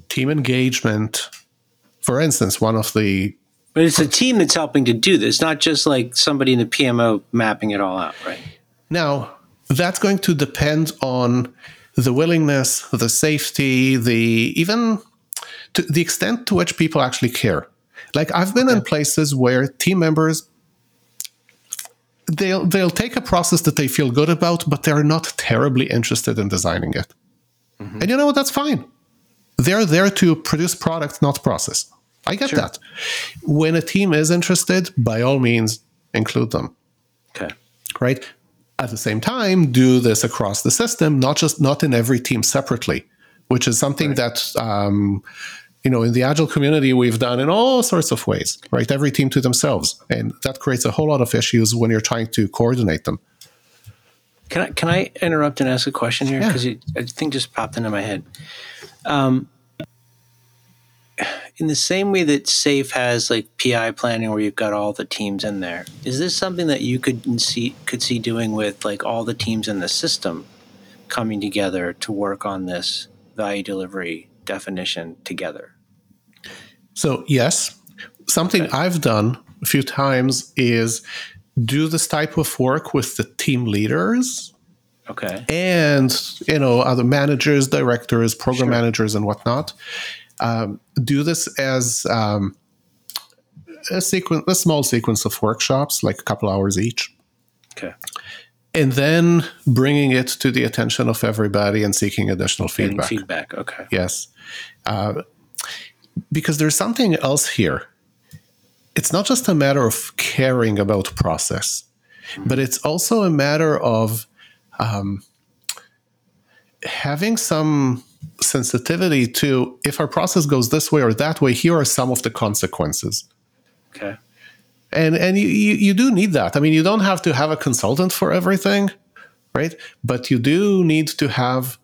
team engagement. For instance, one of the But it's a team that's helping to do this, not just like somebody in the PMO mapping it all out, right? now that's going to depend on the willingness, the safety, the even to the extent to which people actually care. Like I've been in places where team members they'll they'll take a process that they feel good about, but they're not terribly interested in designing it. And you know what? That's fine. They're there to produce product, not process. I get that. When a team is interested, by all means, include them. Okay. Right. At the same time, do this across the system, not just not in every team separately, which is something that um, you know, in the agile community, we've done in all sorts of ways, right? Every team to themselves, and that creates a whole lot of issues when you're trying to coordinate them. Can I can I interrupt and ask a question here Yeah. because a thing just popped into my head. Um, in the same way that SAFe has like PI planning, where you've got all the teams in there, is this something that you could see could see doing with like all the teams in the system coming together to work on this value delivery definition together? So, yes, something Okay. I've done a few times is do this type of work with the team leaders Okay. and you know other managers, directors, program Sure. managers, and whatnot. Um, do this as um, a sequence, a small sequence of workshops, like a couple hours each, Okay. And then bringing it to the attention of everybody and seeking additional Getting feedback. feedback. Okay. Yes. Uh, because there's something else here. It's not just a matter of caring about process, but it's also a matter of um, having some sensitivity to if our process goes this way or that way, here are some of the consequences. Okay. And and you, you, you do need that. I mean, you don't have to have a consultant for everything, right? But you do need to have,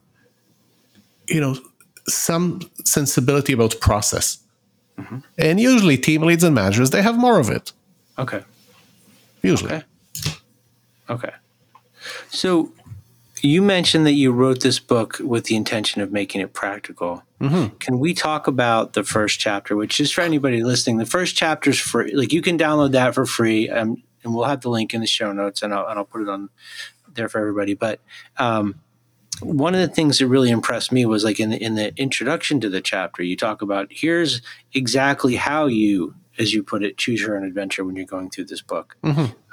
you know, some sensibility about process. Mm-hmm. And usually, team leads and managers they have more of it. Okay. Usually, Okay. Okay. So you mentioned that you wrote this book with the intention of making it practical. Can we talk about the first chapter, which is for anybody listening? The first chapter is free. Like you can download that for free, um, and we'll have the link in the show notes, and I'll, and I'll put it on there for everybody. But um, one of the things that really impressed me was like in the in the introduction to the chapter, you talk about here's exactly how you, as you put it, choose your own adventure when you're going through this book.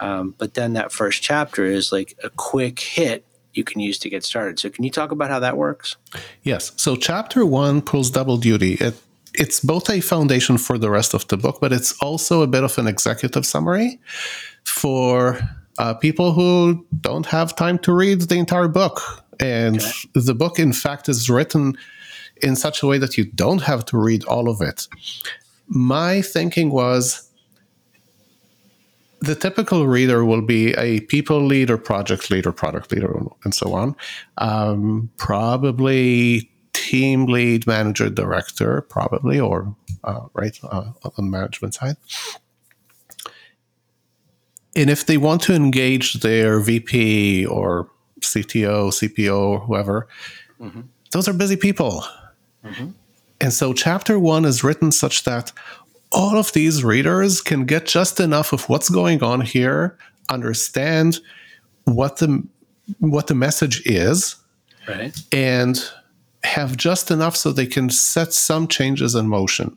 Um, but then that first chapter is like a quick hit you can use to get started. So can you talk about how that works? yes. So chapter one pulls double duty. It it's both a foundation for the rest of the book, but it's also a bit of an executive summary for uh, people who don't have time to read the entire book. And the book, in fact, is written in such a way that you don't have to read all of it. My thinking was the typical reader will be a people leader, project leader, product leader, and so on. Um, probably team lead, manager, director, probably, or uh, right uh, on the management side. And if they want to engage their VP or CTO, CPO, or whoever, those are busy people. And so chapter one is written such that all of these readers can get just enough of what's going on here, understand what the what the message is, Right. and have just enough so they can set some changes in motion.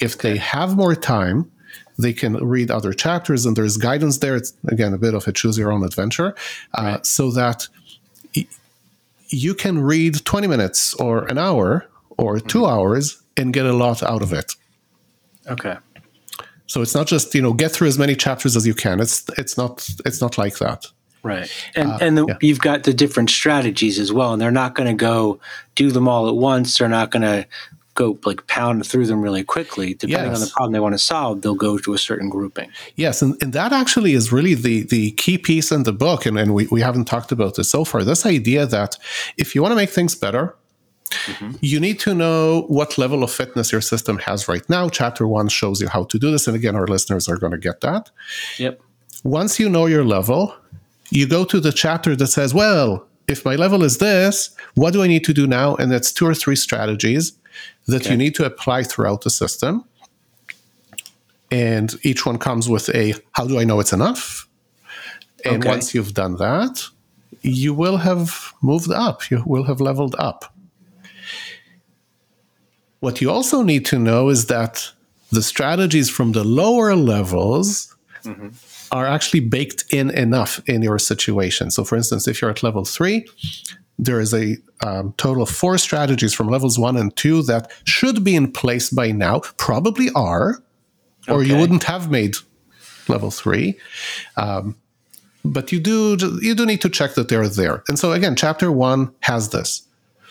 If they have more time, they can read other chapters, and there's guidance there. It's again a bit of a choose your own adventure, uh, so that y- you can read 20 minutes or an hour or 2 hours and get a lot out of it. Okay. So it's not just you know get through as many chapters as you can. It's it's not it's not like that. Right. And uh, and the, yeah. you've got the different strategies as well, and they're not going to go do them all at once. They're not going to go like pound through them really quickly. Depending on the problem they want to solve, they'll go to a certain grouping. Yes, and, and that actually is really the the key piece in the book, and, and we, we haven't talked about this so far. This idea that if you want to make things better, Mm-hmm. you need to know what level of fitness your system has right now. Chapter one shows you how to do this, and again, our listeners are going to get that. Yep. Once you know your level, you go to the chapter that says, well, if my level is this, what do I need to do now? And it's two or three strategies that Okay. you need to apply throughout the system. And each one comes with a how do I know it's enough? And Okay. once you've done that, you will have moved up, you will have leveled up. What you also need to know is that the strategies from the lower levels are actually baked in enough in your situation. So, for instance, if you're at level three, there is a um, total of four strategies from levels one and two that should be in place by now, probably are, or you wouldn't have made level three. Um, but you do you do need to check that they're there. And so again, chapter one has this.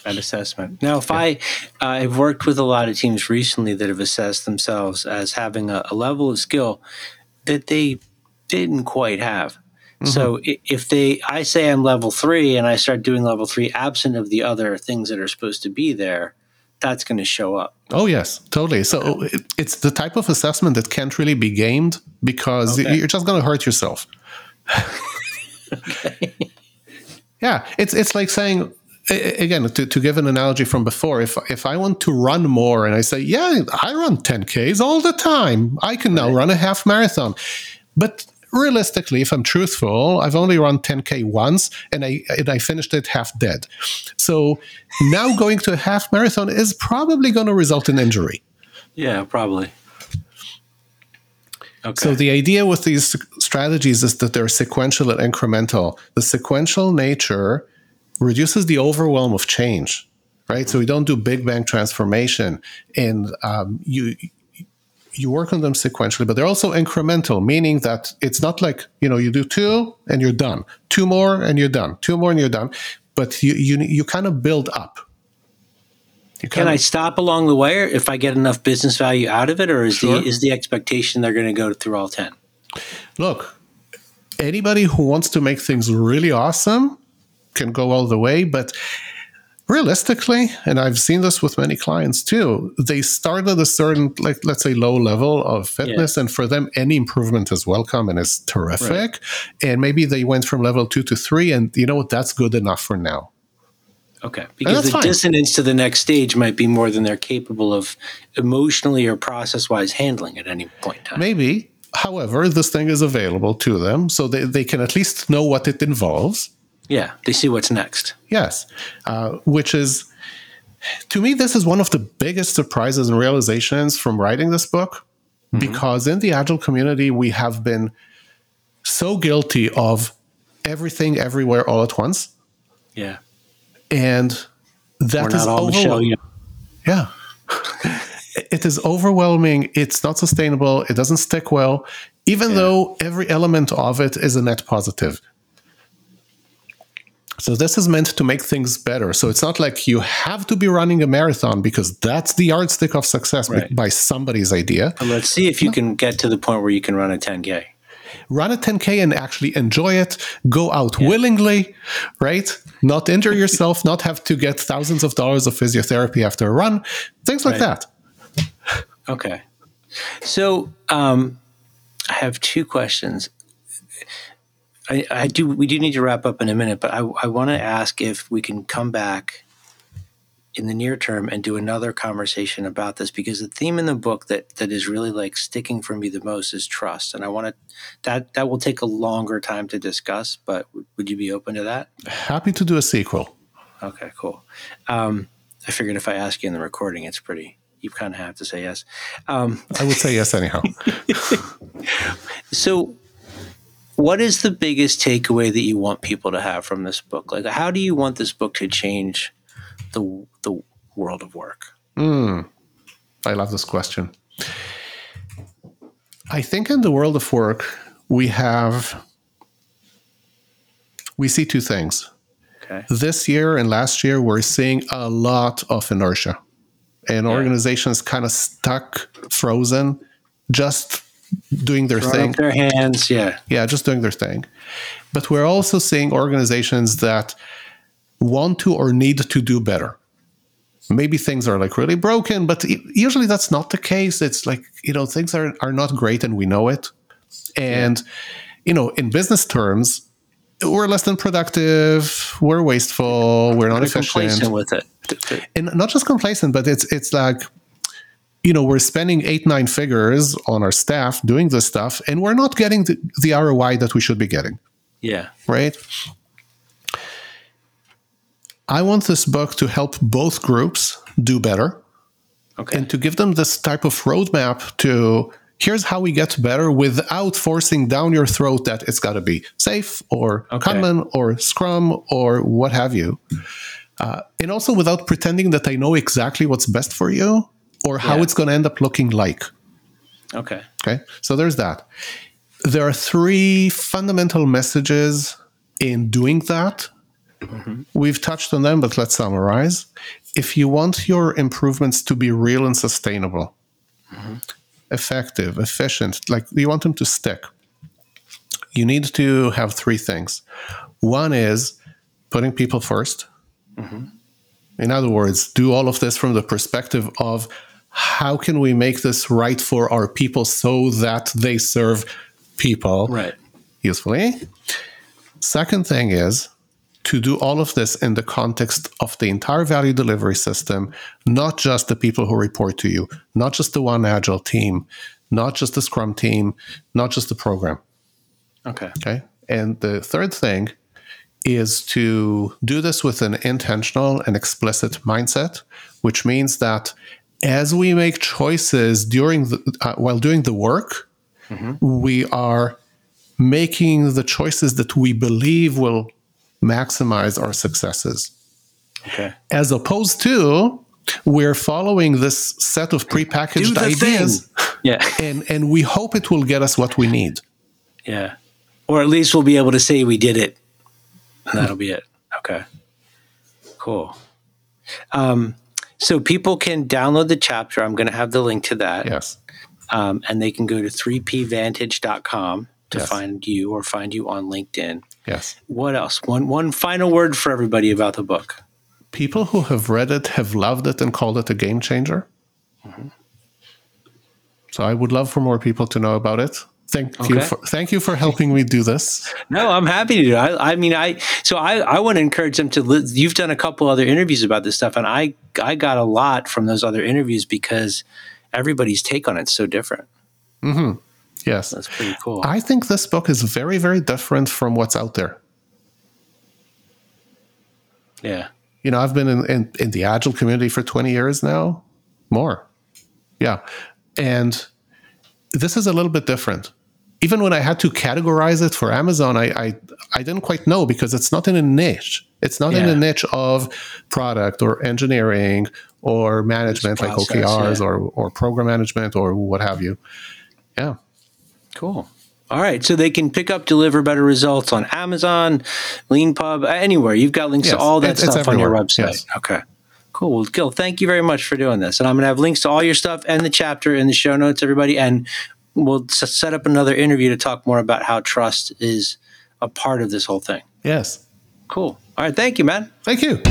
That assessment. Now, if I, uh, I've worked with a lot of teams recently that have assessed themselves as having a, a level of skill that they didn't quite have. So if they, I say I'm level three and I start doing level three absent of the other things that are supposed to be there, that's going to show up. Oh yes, totally. So it, it's the type of assessment that can't really be gamed because Okay. you're just going to hurt yourself. *laughs* *laughs* Yeah, it's it's like saying again to, to give an analogy from before. If if I want to run more and I say, yeah, I run 10ks all the time, I can now run a half marathon, but realistically, if I'm truthful, I've only run 10k once and I and I finished it half dead. So now going to a half marathon is probably going to result in injury. Yeah, probably. Okay. So the idea with these strategies is that they're sequential and incremental. The sequential nature reduces the overwhelm of change, right? So we don't do big bang transformation, and um, you you work on them sequentially, but they're also incremental, meaning that it's not like you know you do two and you're done, two more and you're done, two more and you're done, but you you you kind of build up. Can I stop along the way if I get enough business value out of it, or is Sure. the is the expectation they're going to go through all ten? look, anybody who wants to make things really awesome can go all the way, but realistically, and I've seen this with many clients too, they start at a certain, like, let's say, low level of fitness, and for them, any improvement is welcome and is terrific. And maybe they went from level two to three, and you know what? That's good enough for now. Okay, because the fine. dissonance to the next stage might be more than they're capable of emotionally or process wise handling at any point in time. Maybe. However, this thing is available to them, so they, they can at least know what it involves. Yeah, they see what's next. Yes, uh, which is to me, this is one of the biggest surprises and realizations from writing this book, because in the agile community, we have been so guilty of everything, everywhere, all at once, Yeah, and that is overwhelming. Yeah. *laughs* it is overwhelming. It's not sustainable. It doesn't stick well, even though every element of it is a net positive. So this is meant to make things better. So it's not like you have to be running a marathon because that's the yardstick of success by- Right. by somebody's idea. And let's see if you can get to the point where you can run a 10K. Run a 10K and actually enjoy it. Go out willingly, right? Not injure yourself, not have to get thousands of dollars of physiotherapy after a run, things like Right. that. Okay. So um, I have two questions. I, I do. We do need to wrap up in a minute, but I, I want to ask if we can come back in the near term and do another conversation about this because the theme in the book that that is really like sticking for me the most is trust, and I want to that that will take a longer time to discuss. But would you be open to that? Happy to do a sequel. Okay, cool. Um, I figured if I ask you in the recording, it's pretty. You kind of have to say yes. Um, I would say yes anyhow. *laughs* So, what is the biggest takeaway that you want people to have from this book? Like, how do you want this book to change the the world of work? Hmm. I love this question. I think in the world of work, we have we see two things. Okay. This year and last year, we're seeing a lot of inertia, and organizations kind of stuck, frozen, just doing their thing. their hands. Yeah. Yeah, just doing their thing. But we're also seeing organizations that want to or need to do better. Maybe things are like really broken, but usually that's not the case. It's like, you know, things are, are not great and we know it. And, you know, in business terms, we're less than productive, we're wasteful, we're not efficient complacent with it. and not just complacent, but it's it's like you know we're spending eight nine figures on our staff doing this stuff, and we're not getting the, the ROI that we should be getting, Yeah. right? I want this book to help both groups do better Okay. and to give them this type of roadmap to here's how we get better without forcing down your throat that it's got to be SAFe or Okay. Kanban or Scrum or what have you. Uh, and also without pretending that I know exactly what's best for you or how Yeah. it's going to end up looking like. okay. Okay, so there's that. There are three fundamental messages in doing that mm-hmm. We've touched on them, but let's summarize. If you want your improvements to be real and sustainable, mm-hmm. effective, efficient, like you want them to stick, you need to have three things. One is putting people 1st mm-hmm. In other words, do all of this from the perspective of how can we make this right for our people so that they serve people Right. usefully. Second thing is to do all of this in the context of the entire value delivery system, not just the people who report to you, not just the one agile team, not just the scrum team, not just the program. Okay. Okay. And the third thing is to do this with an intentional and explicit mindset, which means that as we make choices during the, uh, while doing the work, we are making the choices that we believe will maximize our successes, Okay. as opposed to we're following this set of prepackaged ideas, thing. Yeah. *laughs* and and we hope it will get us what we need. Yeah. Or at least we'll be able to say we did it. And that'll be it. Okay. Cool. Um, so people can download the chapter. I'm going to have the link to that. Yes. Um, and they can go to 3pvantage.com to Yes. find you or find you on LinkedIn. Yes. What else? One one final word for everybody about the book. people who have read it have loved it and called it a game changer. So I would love for more people to know about it. Thank you. For, thank you for helping me do this. No, I'm happy to do it. I, I mean, I so I, I want to encourage them to. Li- you've done a couple other interviews about this stuff, and I I got a lot from those other interviews because everybody's take on it's so different. Mm-hmm. Yes, That's pretty cool. I think this book is very, very different from what's out there. yeah. You know, I've been in, in, in the agile community for 20 years now, more. Yeah. And this is a little bit different. Even when I had to categorize it for Amazon, I, I, I didn't quite know because it's not in a niche. It's not in a niche of product or engineering or management like OKRs yeah. or, or program management or what have you. Yeah. Cool. All right. So they can pick up Deliver Better Results on Amazon, LeanPub, anywhere. You've got links to all that it's- it's stuff on your website. Yes. Okay. Cool. Well, Gil, thank you very much for doing this. And I'm going to have links to all your stuff and the chapter in the show notes, everybody. And we'll set up another interview to talk more about how trust is a part of this whole thing. Yes. Cool. All right. Thank you, man. Thank you.